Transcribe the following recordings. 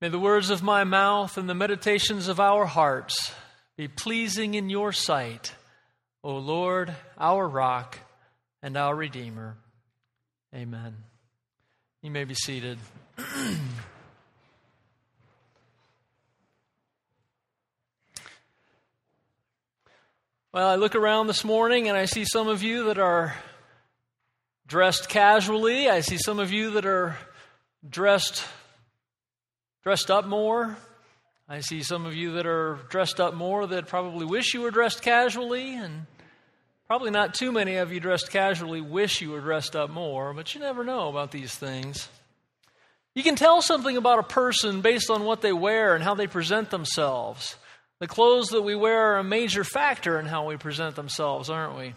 May the words of my mouth and the meditations of our hearts be pleasing in your sight, O Lord, our rock and our Redeemer. Amen. You may be seated. well, I look around this morning and I see some of you that are dressed casually. I see some of you that are dressed dressed up more. I see some of you that are dressed up more that probably wish you were dressed casually, and probably not too many of you dressed casually wish you were dressed up more, but you never know about these things. You can tell something about a person based on what they wear and how they present themselves. The clothes that we wear are a major factor in how we present themselves, aren't we?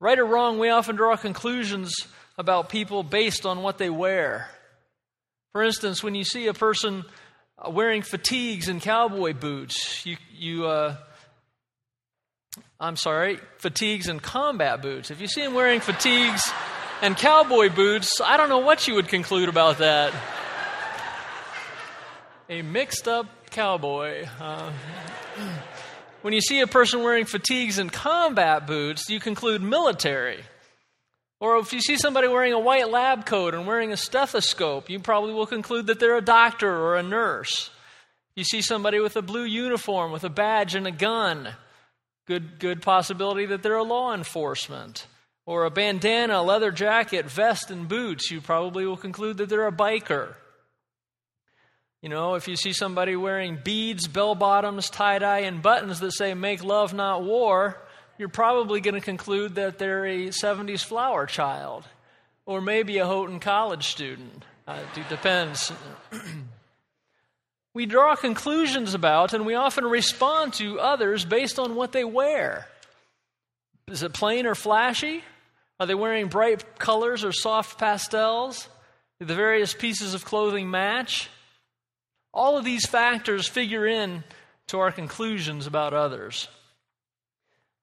Right or wrong, we often draw conclusions about people based on what they wear. For instance, when you see a person uh, wearing fatigues and cowboy boots, you, you uh, I'm sorry, fatigues and combat boots. If you see him wearing fatigues and cowboy boots, I don't know what you would conclude about that. A mixed up cowboy. Uh, when you see a person wearing fatigues and combat boots, you conclude military. Or if you see somebody wearing a white lab coat and wearing a stethoscope, you probably will conclude that they're a doctor or a nurse. You see somebody with a blue uniform with a badge and a gun, good, good possibility that they're a law enforcement. Or a bandana, leather jacket, vest, and boots, you probably will conclude that they're a biker. You know, if you see somebody wearing beads, bell bottoms, tie dye, and buttons that say make love, not war, you're probably going to conclude that they're a 70s flower child or maybe a Houghton College student. Uh, it depends. we draw conclusions about and we often respond to others based on what they wear. Is it plain or flashy? Are they wearing bright colors or soft pastels? Do the various pieces of clothing match? All of these factors figure in to our conclusions about others.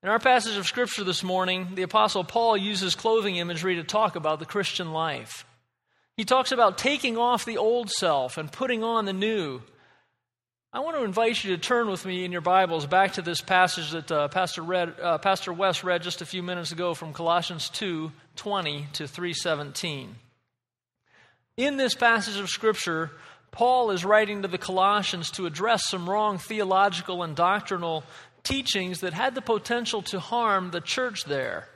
In our passage of Scripture this morning, the Apostle Paul uses clothing imagery to talk about the Christian life. He talks about taking off the old self and putting on the new. I want to invite you to turn with me in your Bibles back to this passage that uh, Pastor, read, uh, Pastor West read just a few minutes ago from Colossians 2 20 to 317. In this passage of Scripture, Paul is writing to the Colossians to address some wrong theological and doctrinal teachings that had the potential to harm the church there.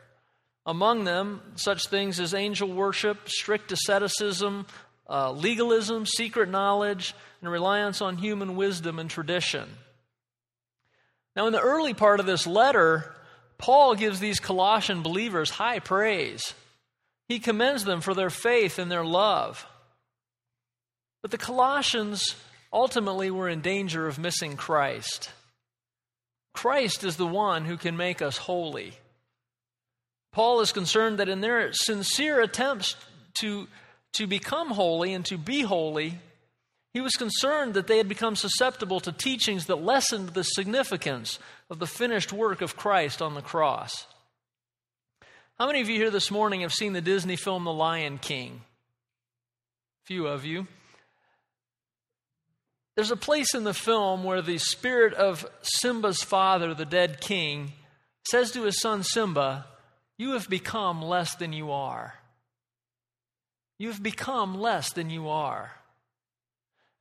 Among them, such things as angel worship, strict asceticism, uh, legalism, secret knowledge, and reliance on human wisdom and tradition. Now, in the early part of this letter, Paul gives these Colossian believers high praise. He commends them for their faith and their love. But the Colossians ultimately were in danger of missing Christ. Christ is the one who can make us holy. Paul is concerned that in their sincere attempts to, to become holy and to be holy, he was concerned that they had become susceptible to teachings that lessened the significance of the finished work of Christ on the cross. How many of you here this morning have seen the Disney film The Lion King? Few of you. There's a place in the film where the spirit of Simba's father, the dead king, says to his son Simba, You have become less than you are. You have become less than you are.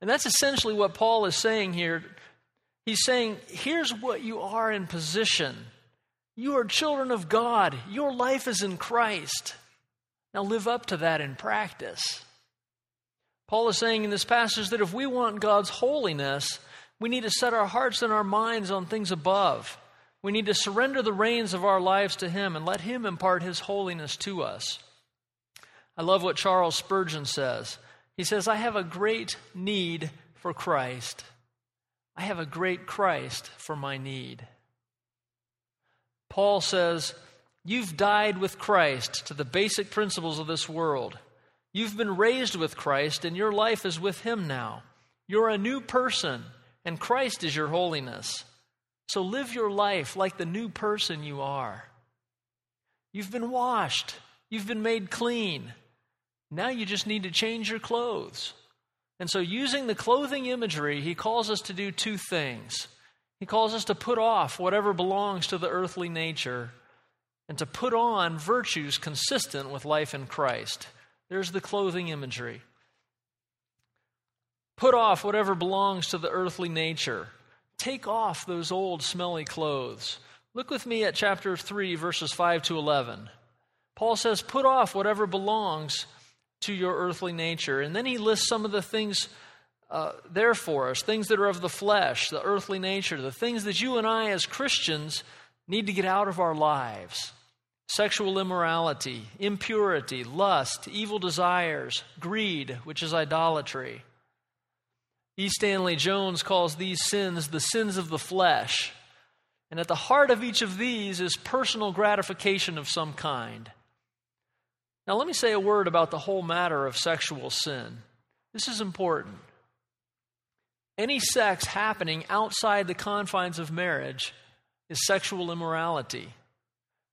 And that's essentially what Paul is saying here. He's saying, Here's what you are in position. You are children of God. Your life is in Christ. Now live up to that in practice. Paul is saying in this passage that if we want God's holiness, we need to set our hearts and our minds on things above. We need to surrender the reins of our lives to Him and let Him impart His holiness to us. I love what Charles Spurgeon says. He says, I have a great need for Christ. I have a great Christ for my need. Paul says, You've died with Christ to the basic principles of this world. You've been raised with Christ, and your life is with Him now. You're a new person, and Christ is your holiness. So live your life like the new person you are. You've been washed, you've been made clean. Now you just need to change your clothes. And so, using the clothing imagery, he calls us to do two things. He calls us to put off whatever belongs to the earthly nature and to put on virtues consistent with life in Christ. There's the clothing imagery. Put off whatever belongs to the earthly nature. Take off those old, smelly clothes. Look with me at chapter 3, verses 5 to 11. Paul says, Put off whatever belongs to your earthly nature. And then he lists some of the things uh, there for us things that are of the flesh, the earthly nature, the things that you and I as Christians need to get out of our lives sexual immorality, impurity, lust, evil desires, greed, which is idolatry. E. Stanley Jones calls these sins the sins of the flesh. And at the heart of each of these is personal gratification of some kind. Now, let me say a word about the whole matter of sexual sin. This is important. Any sex happening outside the confines of marriage is sexual immorality.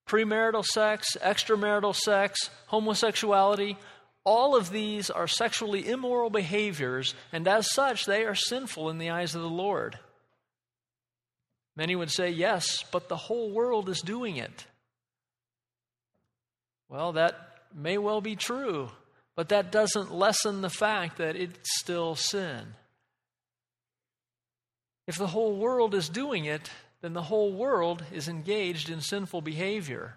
Premarital sex, extramarital sex, homosexuality, all of these are sexually immoral behaviors, and as such, they are sinful in the eyes of the Lord. Many would say, yes, but the whole world is doing it. Well, that may well be true, but that doesn't lessen the fact that it's still sin. If the whole world is doing it, then the whole world is engaged in sinful behavior.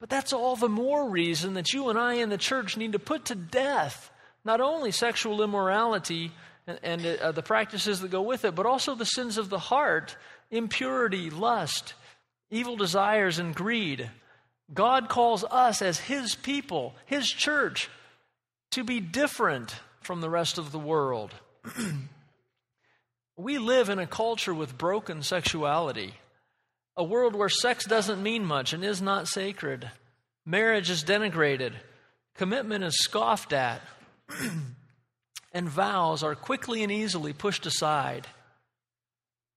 But that's all the more reason that you and I in the church need to put to death not only sexual immorality and, and uh, the practices that go with it, but also the sins of the heart impurity, lust, evil desires, and greed. God calls us as His people, His church, to be different from the rest of the world. we live in a culture with broken sexuality, a world where sex doesn't mean much and is not sacred. Marriage is denigrated, commitment is scoffed at, and vows are quickly and easily pushed aside.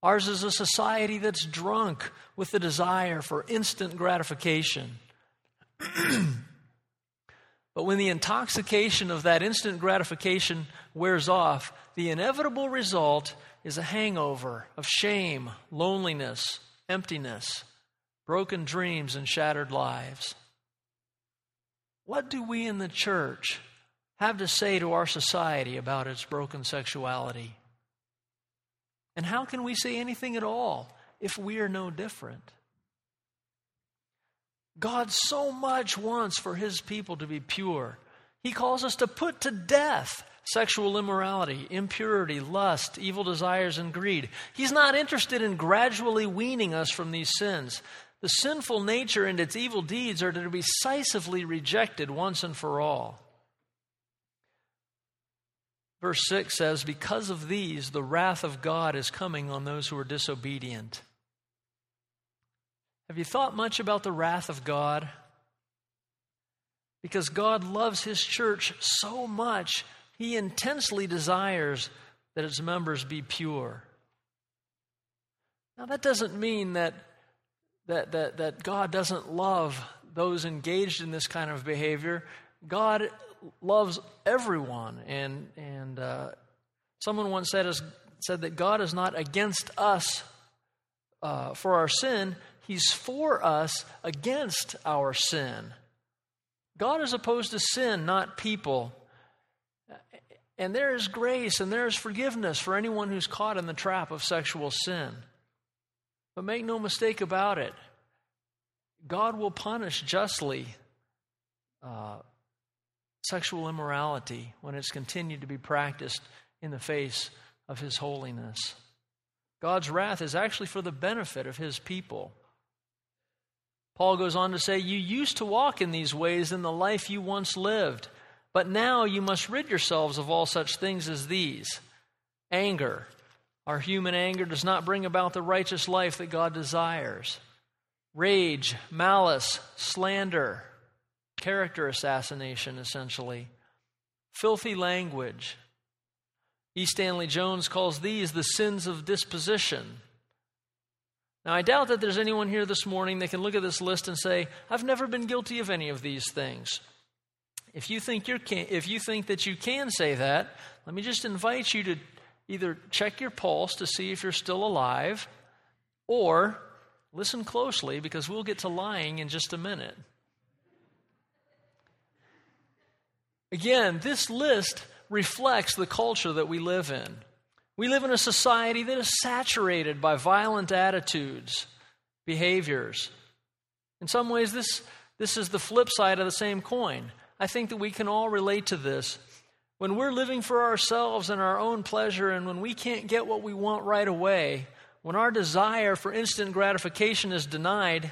Ours is a society that's drunk with the desire for instant gratification. but when the intoxication of that instant gratification wears off, the inevitable result is a hangover of shame, loneliness, emptiness, broken dreams, and shattered lives. What do we in the church have to say to our society about its broken sexuality? And how can we say anything at all if we are no different? God so much wants for his people to be pure. He calls us to put to death sexual immorality, impurity, lust, evil desires, and greed. He's not interested in gradually weaning us from these sins. The sinful nature and its evil deeds are to be decisively rejected once and for all. Verse 6 says, Because of these, the wrath of God is coming on those who are disobedient. Have you thought much about the wrath of God? Because God loves His church so much, He intensely desires that its members be pure. Now, that doesn't mean that, that, that, that God doesn't love those engaged in this kind of behavior. God loves everyone. And, and uh, someone once said, said that God is not against us uh, for our sin, He's for us against our sin. God is opposed to sin, not people. And there is grace and there is forgiveness for anyone who's caught in the trap of sexual sin. But make no mistake about it, God will punish justly uh, sexual immorality when it's continued to be practiced in the face of His holiness. God's wrath is actually for the benefit of His people. Paul goes on to say, You used to walk in these ways in the life you once lived, but now you must rid yourselves of all such things as these anger. Our human anger does not bring about the righteous life that God desires. Rage, malice, slander, character assassination, essentially, filthy language. E. Stanley Jones calls these the sins of disposition. Now, I doubt that there's anyone here this morning that can look at this list and say, I've never been guilty of any of these things. If you think you can, if you think that you can say that, let me just invite you to either check your pulse to see if you're still alive, or listen closely because we'll get to lying in just a minute. Again, this list reflects the culture that we live in. We live in a society that is saturated by violent attitudes, behaviors. In some ways, this, this is the flip side of the same coin. I think that we can all relate to this. When we're living for ourselves and our own pleasure, and when we can't get what we want right away, when our desire for instant gratification is denied,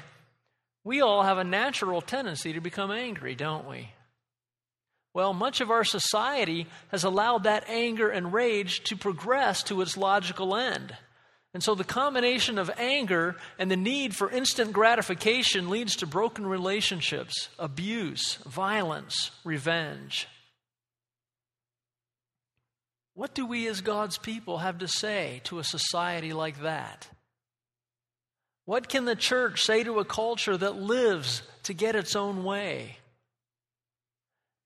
we all have a natural tendency to become angry, don't we? Well, much of our society has allowed that anger and rage to progress to its logical end. And so the combination of anger and the need for instant gratification leads to broken relationships, abuse, violence, revenge. What do we as God's people have to say to a society like that? What can the church say to a culture that lives to get its own way?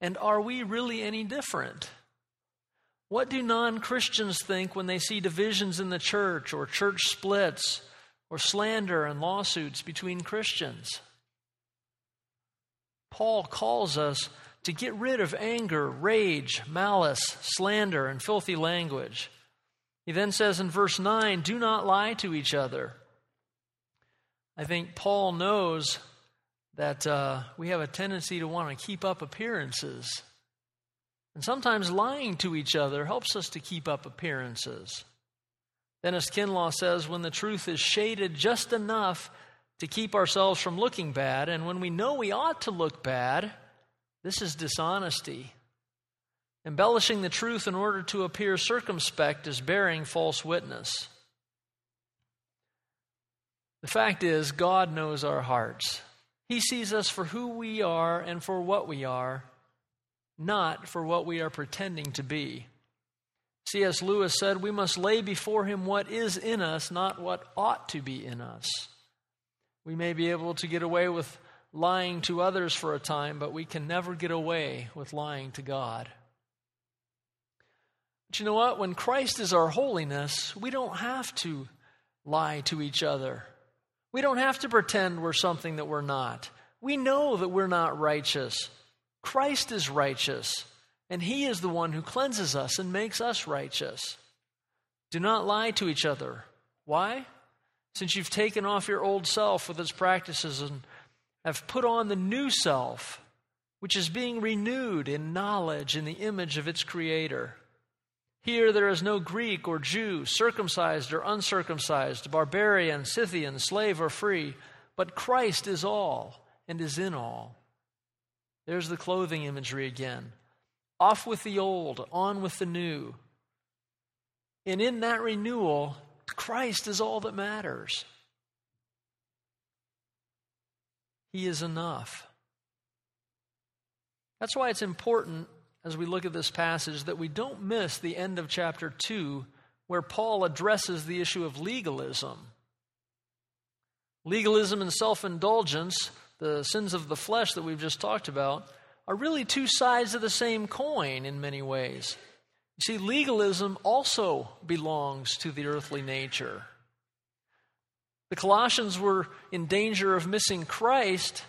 And are we really any different? What do non Christians think when they see divisions in the church or church splits or slander and lawsuits between Christians? Paul calls us to get rid of anger, rage, malice, slander, and filthy language. He then says in verse 9, Do not lie to each other. I think Paul knows that uh, we have a tendency to want to keep up appearances. And sometimes lying to each other helps us to keep up appearances. Dennis Kinlaw says when the truth is shaded just enough to keep ourselves from looking bad, and when we know we ought to look bad, this is dishonesty. Embellishing the truth in order to appear circumspect is bearing false witness. The fact is, God knows our hearts. He sees us for who we are and for what we are, not for what we are pretending to be. C.S. Lewis said, We must lay before him what is in us, not what ought to be in us. We may be able to get away with lying to others for a time, but we can never get away with lying to God. But you know what? When Christ is our holiness, we don't have to lie to each other. We don't have to pretend we're something that we're not. We know that we're not righteous. Christ is righteous, and He is the one who cleanses us and makes us righteous. Do not lie to each other. Why? Since you've taken off your old self with its practices and have put on the new self, which is being renewed in knowledge in the image of its Creator. Here there is no Greek or Jew, circumcised or uncircumcised, barbarian, Scythian, slave or free, but Christ is all and is in all. There's the clothing imagery again. Off with the old, on with the new. And in that renewal, Christ is all that matters. He is enough. That's why it's important as we look at this passage that we don't miss the end of chapter 2 where Paul addresses the issue of legalism. Legalism and self indulgence, the sins of the flesh that we've just talked about, are really two sides of the same coin in many ways. You see, legalism also belongs to the earthly nature. The Colossians were in danger of missing Christ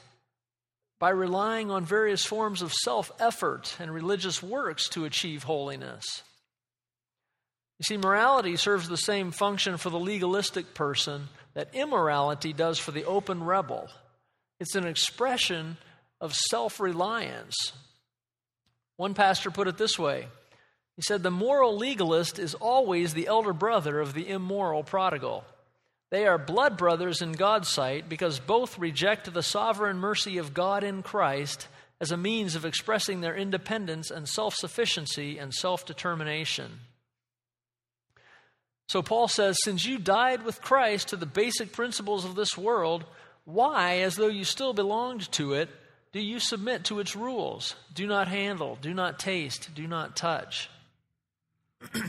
by relying on various forms of self effort and religious works to achieve holiness. You see, morality serves the same function for the legalistic person that immorality does for the open rebel. It's an expression of self reliance. One pastor put it this way He said, The moral legalist is always the elder brother of the immoral prodigal. They are blood brothers in God's sight because both reject the sovereign mercy of God in Christ as a means of expressing their independence and self sufficiency and self determination. So Paul says, Since you died with Christ to the basic principles of this world, why, as though you still belonged to it, do you submit to its rules? Do not handle, do not taste, do not touch.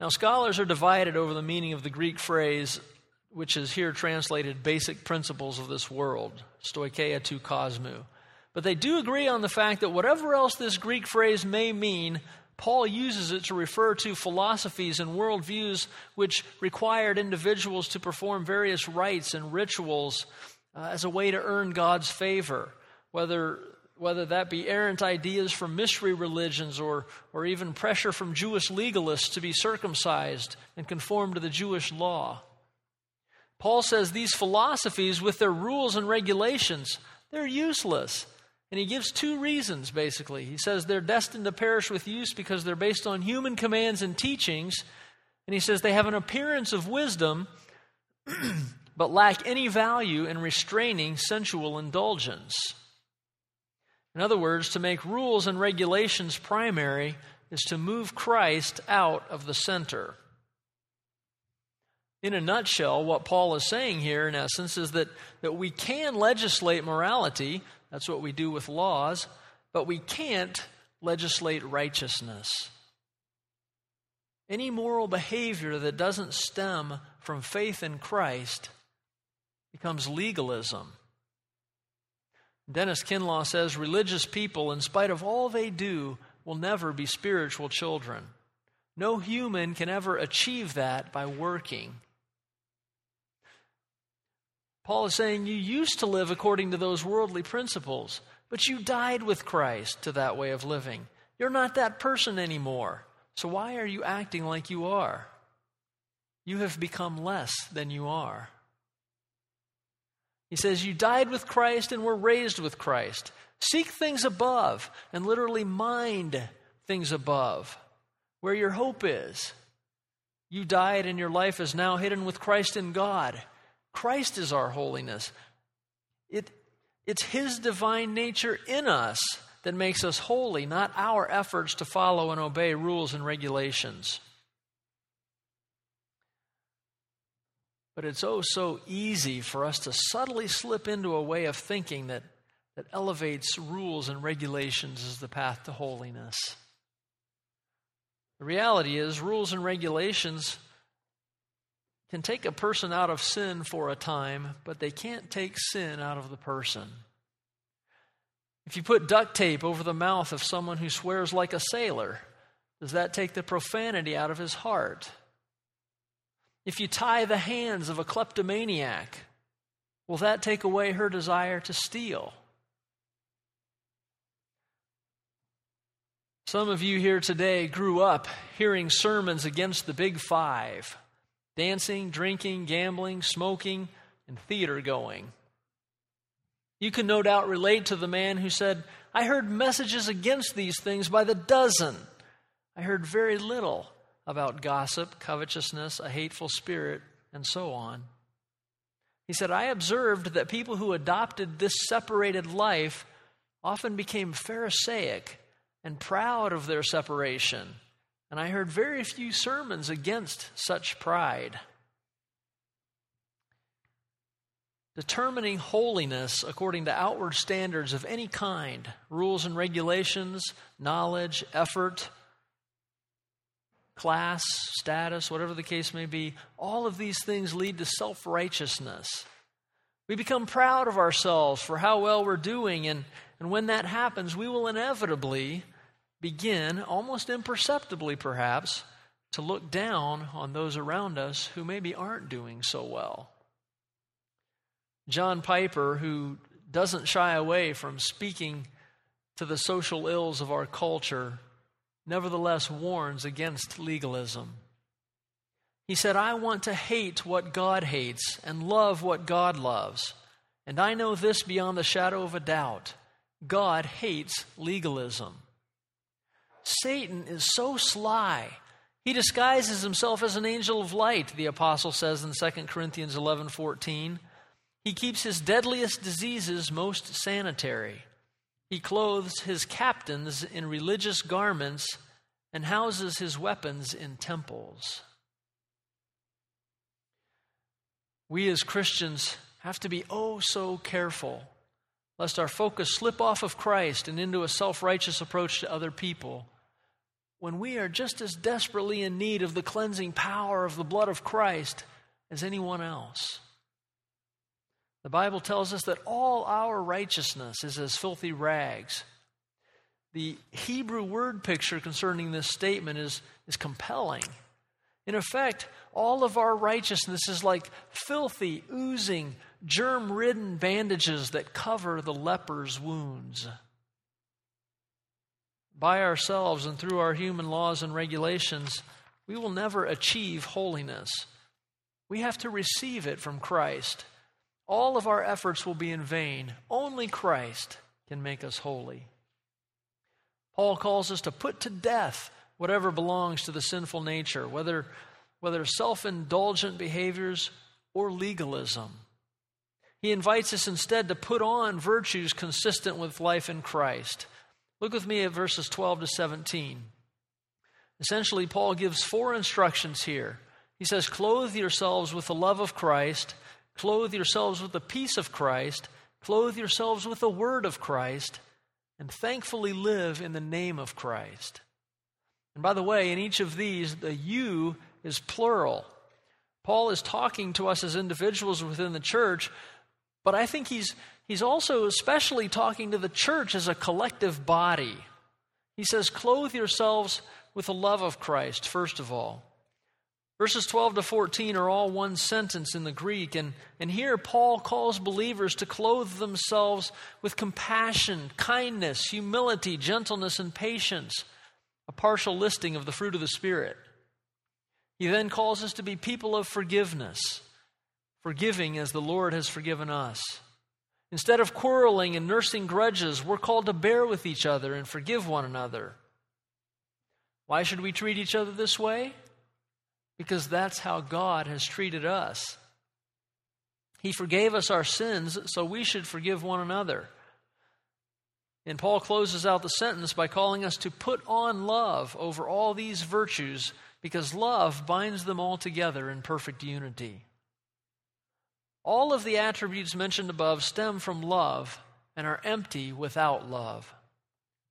Now, scholars are divided over the meaning of the Greek phrase, which is here translated basic principles of this world, stoicheia tou kosmou. But they do agree on the fact that whatever else this Greek phrase may mean, Paul uses it to refer to philosophies and worldviews which required individuals to perform various rites and rituals uh, as a way to earn God's favor, whether, whether that be errant ideas from mystery religions or, or even pressure from Jewish legalists to be circumcised and conform to the Jewish law. Paul says these philosophies, with their rules and regulations, they're useless. And he gives two reasons, basically. He says they're destined to perish with use because they're based on human commands and teachings. And he says they have an appearance of wisdom, but lack any value in restraining sensual indulgence. In other words, to make rules and regulations primary is to move Christ out of the center. In a nutshell, what Paul is saying here, in essence, is that, that we can legislate morality that's what we do with laws, but we can't legislate righteousness. Any moral behavior that doesn't stem from faith in Christ becomes legalism. Dennis Kinlaw says religious people, in spite of all they do, will never be spiritual children. No human can ever achieve that by working. Paul is saying you used to live according to those worldly principles, but you died with Christ to that way of living. You're not that person anymore. So why are you acting like you are? You have become less than you are. He says, You died with Christ and were raised with Christ. Seek things above and literally mind things above, where your hope is. You died and your life is now hidden with Christ in God. Christ is our holiness. It, it's His divine nature in us that makes us holy, not our efforts to follow and obey rules and regulations. But it's oh so easy for us to subtly slip into a way of thinking that, that elevates rules and regulations as the path to holiness. The reality is, rules and regulations can take a person out of sin for a time, but they can't take sin out of the person. If you put duct tape over the mouth of someone who swears like a sailor, does that take the profanity out of his heart? If you tie the hands of a kleptomaniac, will that take away her desire to steal? Some of you here today grew up hearing sermons against the big five dancing, drinking, gambling, smoking, and theater going. You can no doubt relate to the man who said, I heard messages against these things by the dozen. I heard very little about gossip, covetousness, a hateful spirit, and so on. He said, I observed that people who adopted this separated life often became Pharisaic and proud of their separation and I heard very few sermons against such pride. Determining holiness according to outward standards of any kind, rules and regulations, knowledge, effort, class, status, whatever the case may be, all of these things lead to self righteousness. We become proud of ourselves for how well we're doing, and, and when that happens, we will inevitably begin, almost imperceptibly perhaps, to look down on those around us who maybe aren't doing so well. John Piper, who doesn't shy away from speaking to the social ills of our culture, nevertheless warns against legalism. He said, I want to hate what God hates and love what God loves. And I know this beyond the shadow of a doubt God hates legalism. Satan is so sly. He disguises himself as an angel of light, the apostle says in 2 Corinthians 11:14. He keeps his deadliest diseases most sanitary. He clothes his captains in religious garments and houses his weapons in temples. We as Christians have to be oh so careful lest our focus slip off of Christ and into a self righteous approach to other people when we are just as desperately in need of the cleansing power of the blood of Christ as anyone else. The Bible tells us that all our righteousness is as filthy rags. The Hebrew word picture concerning this statement is, is compelling. In effect, all of our righteousness is like filthy, oozing, germ ridden bandages that cover the leper's wounds. By ourselves and through our human laws and regulations, we will never achieve holiness. We have to receive it from Christ. All of our efforts will be in vain. Only Christ can make us holy. Paul calls us to put to death whatever belongs to the sinful nature, whether, whether self indulgent behaviors or legalism. He invites us instead to put on virtues consistent with life in Christ. Look with me at verses 12 to 17. Essentially, Paul gives four instructions here. He says, Clothe yourselves with the love of Christ, clothe yourselves with the peace of Christ, clothe yourselves with the word of Christ and thankfully live in the name of Christ. And by the way, in each of these, the you is plural. Paul is talking to us as individuals within the church, but I think he's, he's also especially talking to the church as a collective body. He says, Clothe yourselves with the love of Christ, first of all. Verses 12 to 14 are all one sentence in the Greek, and, and here Paul calls believers to clothe themselves with compassion, kindness, humility, gentleness, and patience, a partial listing of the fruit of the Spirit. He then calls us to be people of forgiveness, forgiving as the Lord has forgiven us. Instead of quarreling and nursing grudges, we're called to bear with each other and forgive one another. Why should we treat each other this way? because that's how God has treated us. He forgave us our sins, so we should forgive one another. And Paul closes out the sentence by calling us to put on love over all these virtues because love binds them all together in perfect unity. All of the attributes mentioned above stem from love and are empty without love.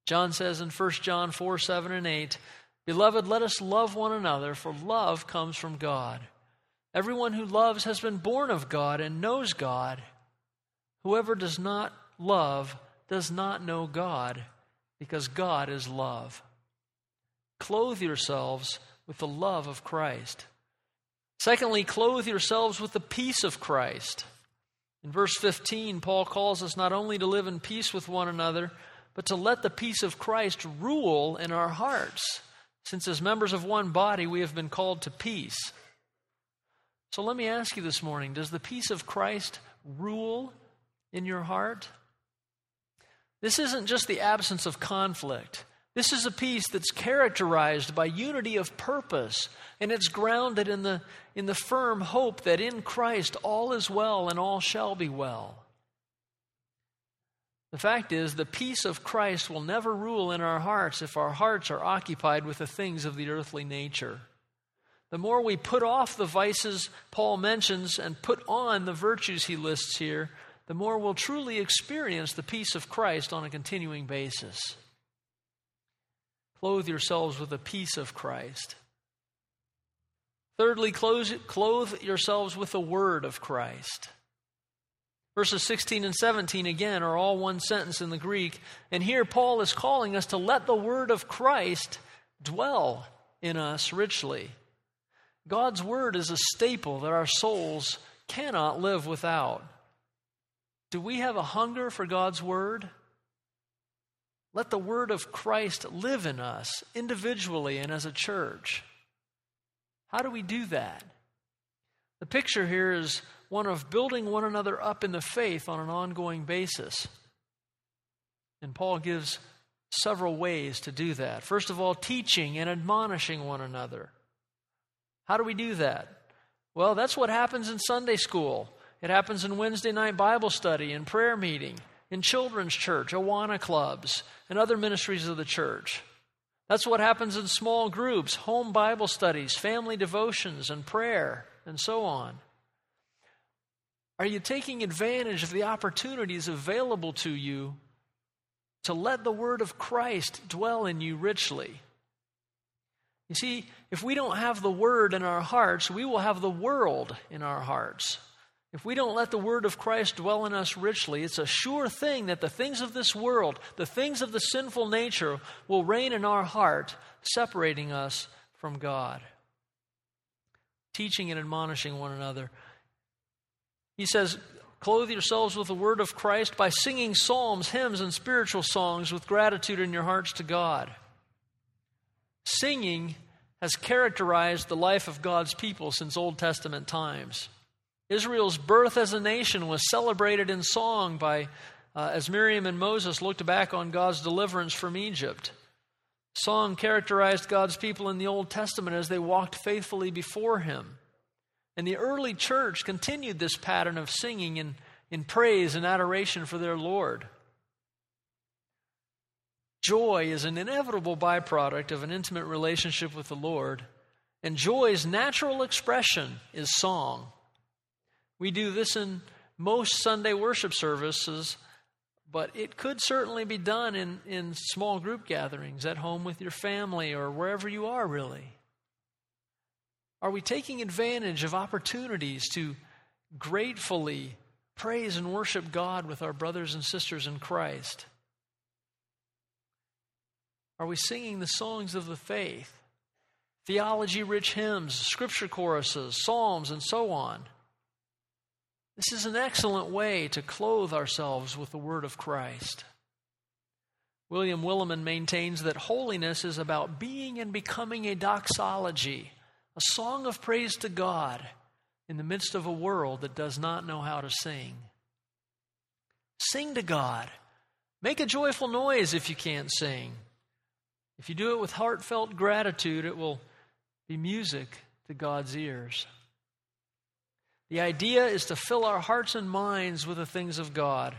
John says in 1 John 4 7 and 8, Beloved, let us love one another, for love comes from God. Everyone who loves has been born of God and knows God. Whoever does not love does not know God, because God is love. Clothe yourselves with the love of Christ. Secondly, clothe yourselves with the peace of Christ. In verse 15, Paul calls us not only to live in peace with one another, but to let the peace of Christ rule in our hearts since as members of one body we have been called to peace. So let me ask you this morning does the peace of Christ rule in your heart? This isn't just the absence of conflict. This is a peace that's characterized by unity of purpose, and it's grounded in the, in the firm hope that in Christ all is well and all shall be well. The fact is, the peace of Christ will never rule in our hearts if our hearts are occupied with the things of the earthly nature. The more we put off the vices Paul mentions and put on the virtues he lists here, the more we'll truly experience the peace of Christ on a continuing basis. Clothe yourselves with the peace of Christ. Thirdly, clothe yourselves with the word of Christ. Verses 16 and 17, again, are all one sentence in the Greek. And here Paul is calling us to let the word of Christ dwell in us richly. God's word is a staple that our souls cannot live without. Do we have a hunger for God's word? Let the word of Christ live in us individually and as a church. How do we do that? The picture here is one of building one another up in the faith on an ongoing basis. And Paul gives several ways to do that. First of all, teaching and admonishing one another. How do we do that? Well, that's what happens in Sunday school. It happens in Wednesday night Bible study and prayer meeting, in children's church, Awana clubs, and other ministries of the church. That's what happens in small groups, home Bible studies, family devotions, and prayer, and so on. Are you taking advantage of the opportunities available to you to let the word of Christ dwell in you richly? You see, if we don't have the word in our hearts, we will have the world in our hearts. If we don't let the word of Christ dwell in us richly, it's a sure thing that the things of this world, the things of the sinful nature, will reign in our heart, separating us from God. Teaching and admonishing one another. He says, Clothe yourselves with the word of Christ by singing psalms, hymns, and spiritual songs with gratitude in your hearts to God. Singing has characterized the life of God's people since Old Testament times. Israel's birth as a nation was celebrated in song by, uh, as Miriam and Moses looked back on God's deliverance from Egypt. Song characterized God's people in the Old Testament as they walked faithfully before Him. And the early church continued this pattern of singing in, in praise and adoration for their Lord. Joy is an inevitable byproduct of an intimate relationship with the Lord, and joy's natural expression is song. We do this in most Sunday worship services, but it could certainly be done in, in small group gatherings, at home with your family, or wherever you are, really. Are we taking advantage of opportunities to gratefully praise and worship God with our brothers and sisters in Christ? Are we singing the songs of the faith, theology rich hymns, scripture choruses, psalms, and so on? This is an excellent way to clothe ourselves with the Word of Christ. William Willimon maintains that holiness is about being and becoming a doxology a song of praise to God in the midst of a world that does not know how to sing. Sing to God. Make a joyful noise if you can't sing. If you do it with heartfelt gratitude, it will be music to God's ears. The idea is to fill our hearts and minds with the things of God.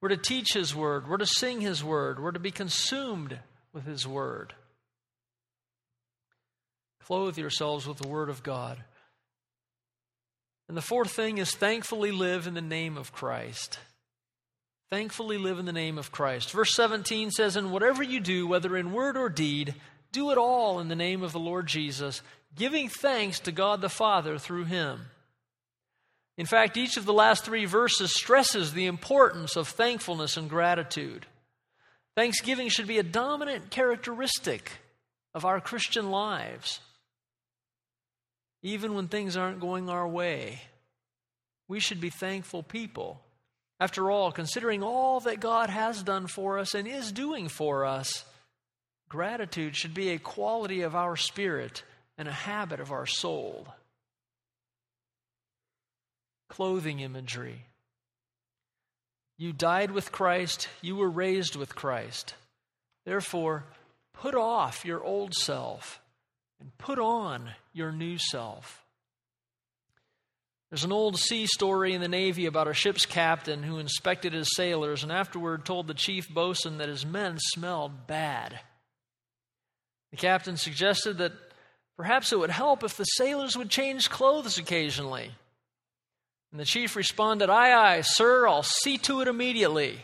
We're to teach His Word, we're to sing His Word, we're to be consumed with His Word. Clothe yourselves with the Word of God. And the fourth thing is thankfully live in the name of Christ. Thankfully live in the name of Christ. Verse 17 says, And whatever you do, whether in word or deed, do it all in the name of the Lord Jesus, giving thanks to God the Father through him. In fact, each of the last three verses stresses the importance of thankfulness and gratitude. Thanksgiving should be a dominant characteristic of our Christian lives even when things aren't going our way. We should be thankful people. After all, considering all that God has done for us and is doing for us, gratitude should be a quality of our spirit and a habit of our soul. Clothing imagery. You died with Christ, you were raised with Christ. Therefore, put off your old self and put on your new self. There's an old sea story in the Navy about a ship's captain who inspected his sailors and afterward told the chief boatswain that his men smelled bad. The captain suggested that perhaps it would help if the sailors would change clothes occasionally. And the chief responded, Aye, aye, sir, I'll see to it immediately.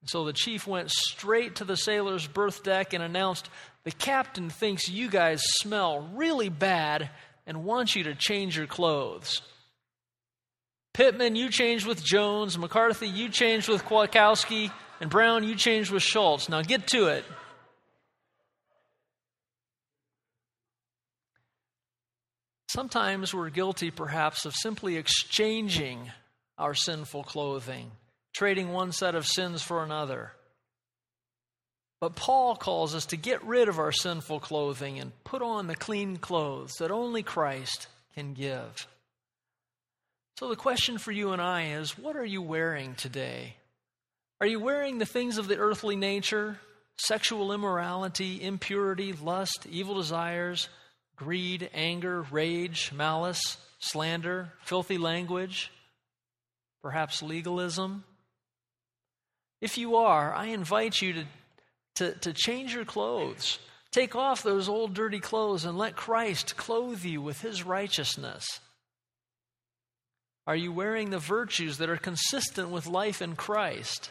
And so the chief went straight to the sailor's berth deck and announced, the captain thinks you guys smell really bad and wants you to change your clothes. Pittman, you changed with Jones. McCarthy, you changed with Kwiatkowski. And Brown, you changed with Schultz. Now get to it. Sometimes we're guilty, perhaps, of simply exchanging our sinful clothing, trading one set of sins for another. But Paul calls us to get rid of our sinful clothing and put on the clean clothes that only Christ can give. So, the question for you and I is what are you wearing today? Are you wearing the things of the earthly nature, sexual immorality, impurity, lust, evil desires, greed, anger, rage, malice, slander, filthy language, perhaps legalism? If you are, I invite you to to, to change your clothes. Take off those old dirty clothes and let Christ clothe you with his righteousness. Are you wearing the virtues that are consistent with life in Christ?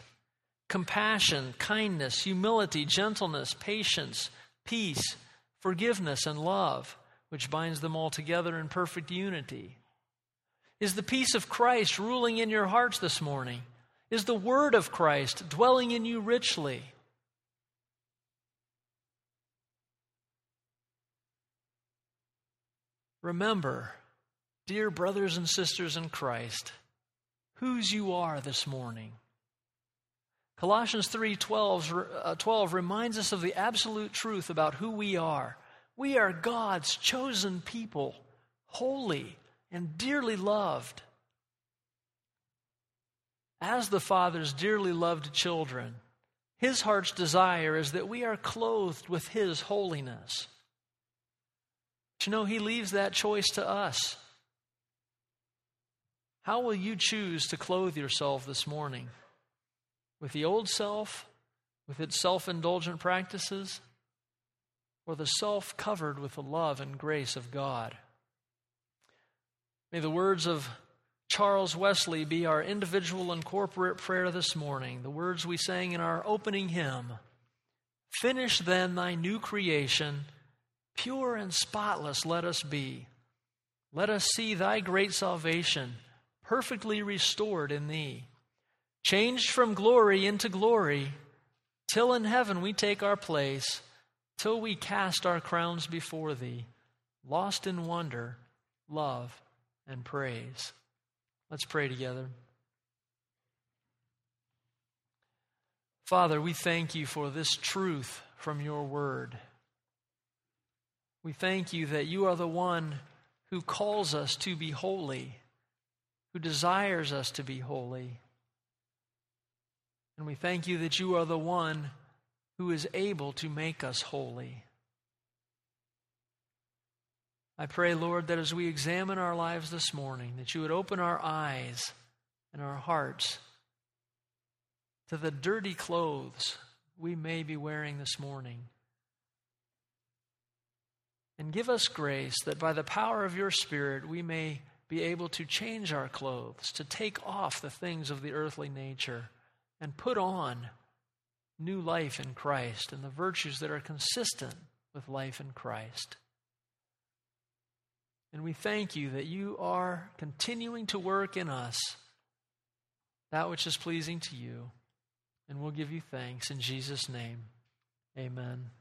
Compassion, kindness, humility, gentleness, patience, peace, forgiveness, and love, which binds them all together in perfect unity. Is the peace of Christ ruling in your hearts this morning? Is the word of Christ dwelling in you richly? Remember, dear brothers and sisters in Christ, whose you are this morning. Colossians 3 12, uh, 12 reminds us of the absolute truth about who we are. We are God's chosen people, holy and dearly loved. As the Father's dearly loved children, His heart's desire is that we are clothed with His holiness. But you know, He leaves that choice to us. How will you choose to clothe yourself this morning? With the old self, with its self indulgent practices, or the self covered with the love and grace of God? May the words of Charles Wesley be our individual and corporate prayer this morning, the words we sang in our opening hymn. Finish then thy new creation, pure and spotless let us be. Let us see thy great salvation perfectly restored in thee, changed from glory into glory, till in heaven we take our place, till we cast our crowns before thee, lost in wonder, love, and praise. Let's pray together. Father, we thank you for this truth from your word. We thank you that you are the one who calls us to be holy, who desires us to be holy. And we thank you that you are the one who is able to make us holy. I pray, Lord, that as we examine our lives this morning, that you would open our eyes and our hearts to the dirty clothes we may be wearing this morning. And give us grace that by the power of your Spirit we may be able to change our clothes, to take off the things of the earthly nature, and put on new life in Christ and the virtues that are consistent with life in Christ. And we thank you that you are continuing to work in us that which is pleasing to you. And we'll give you thanks in Jesus' name. Amen.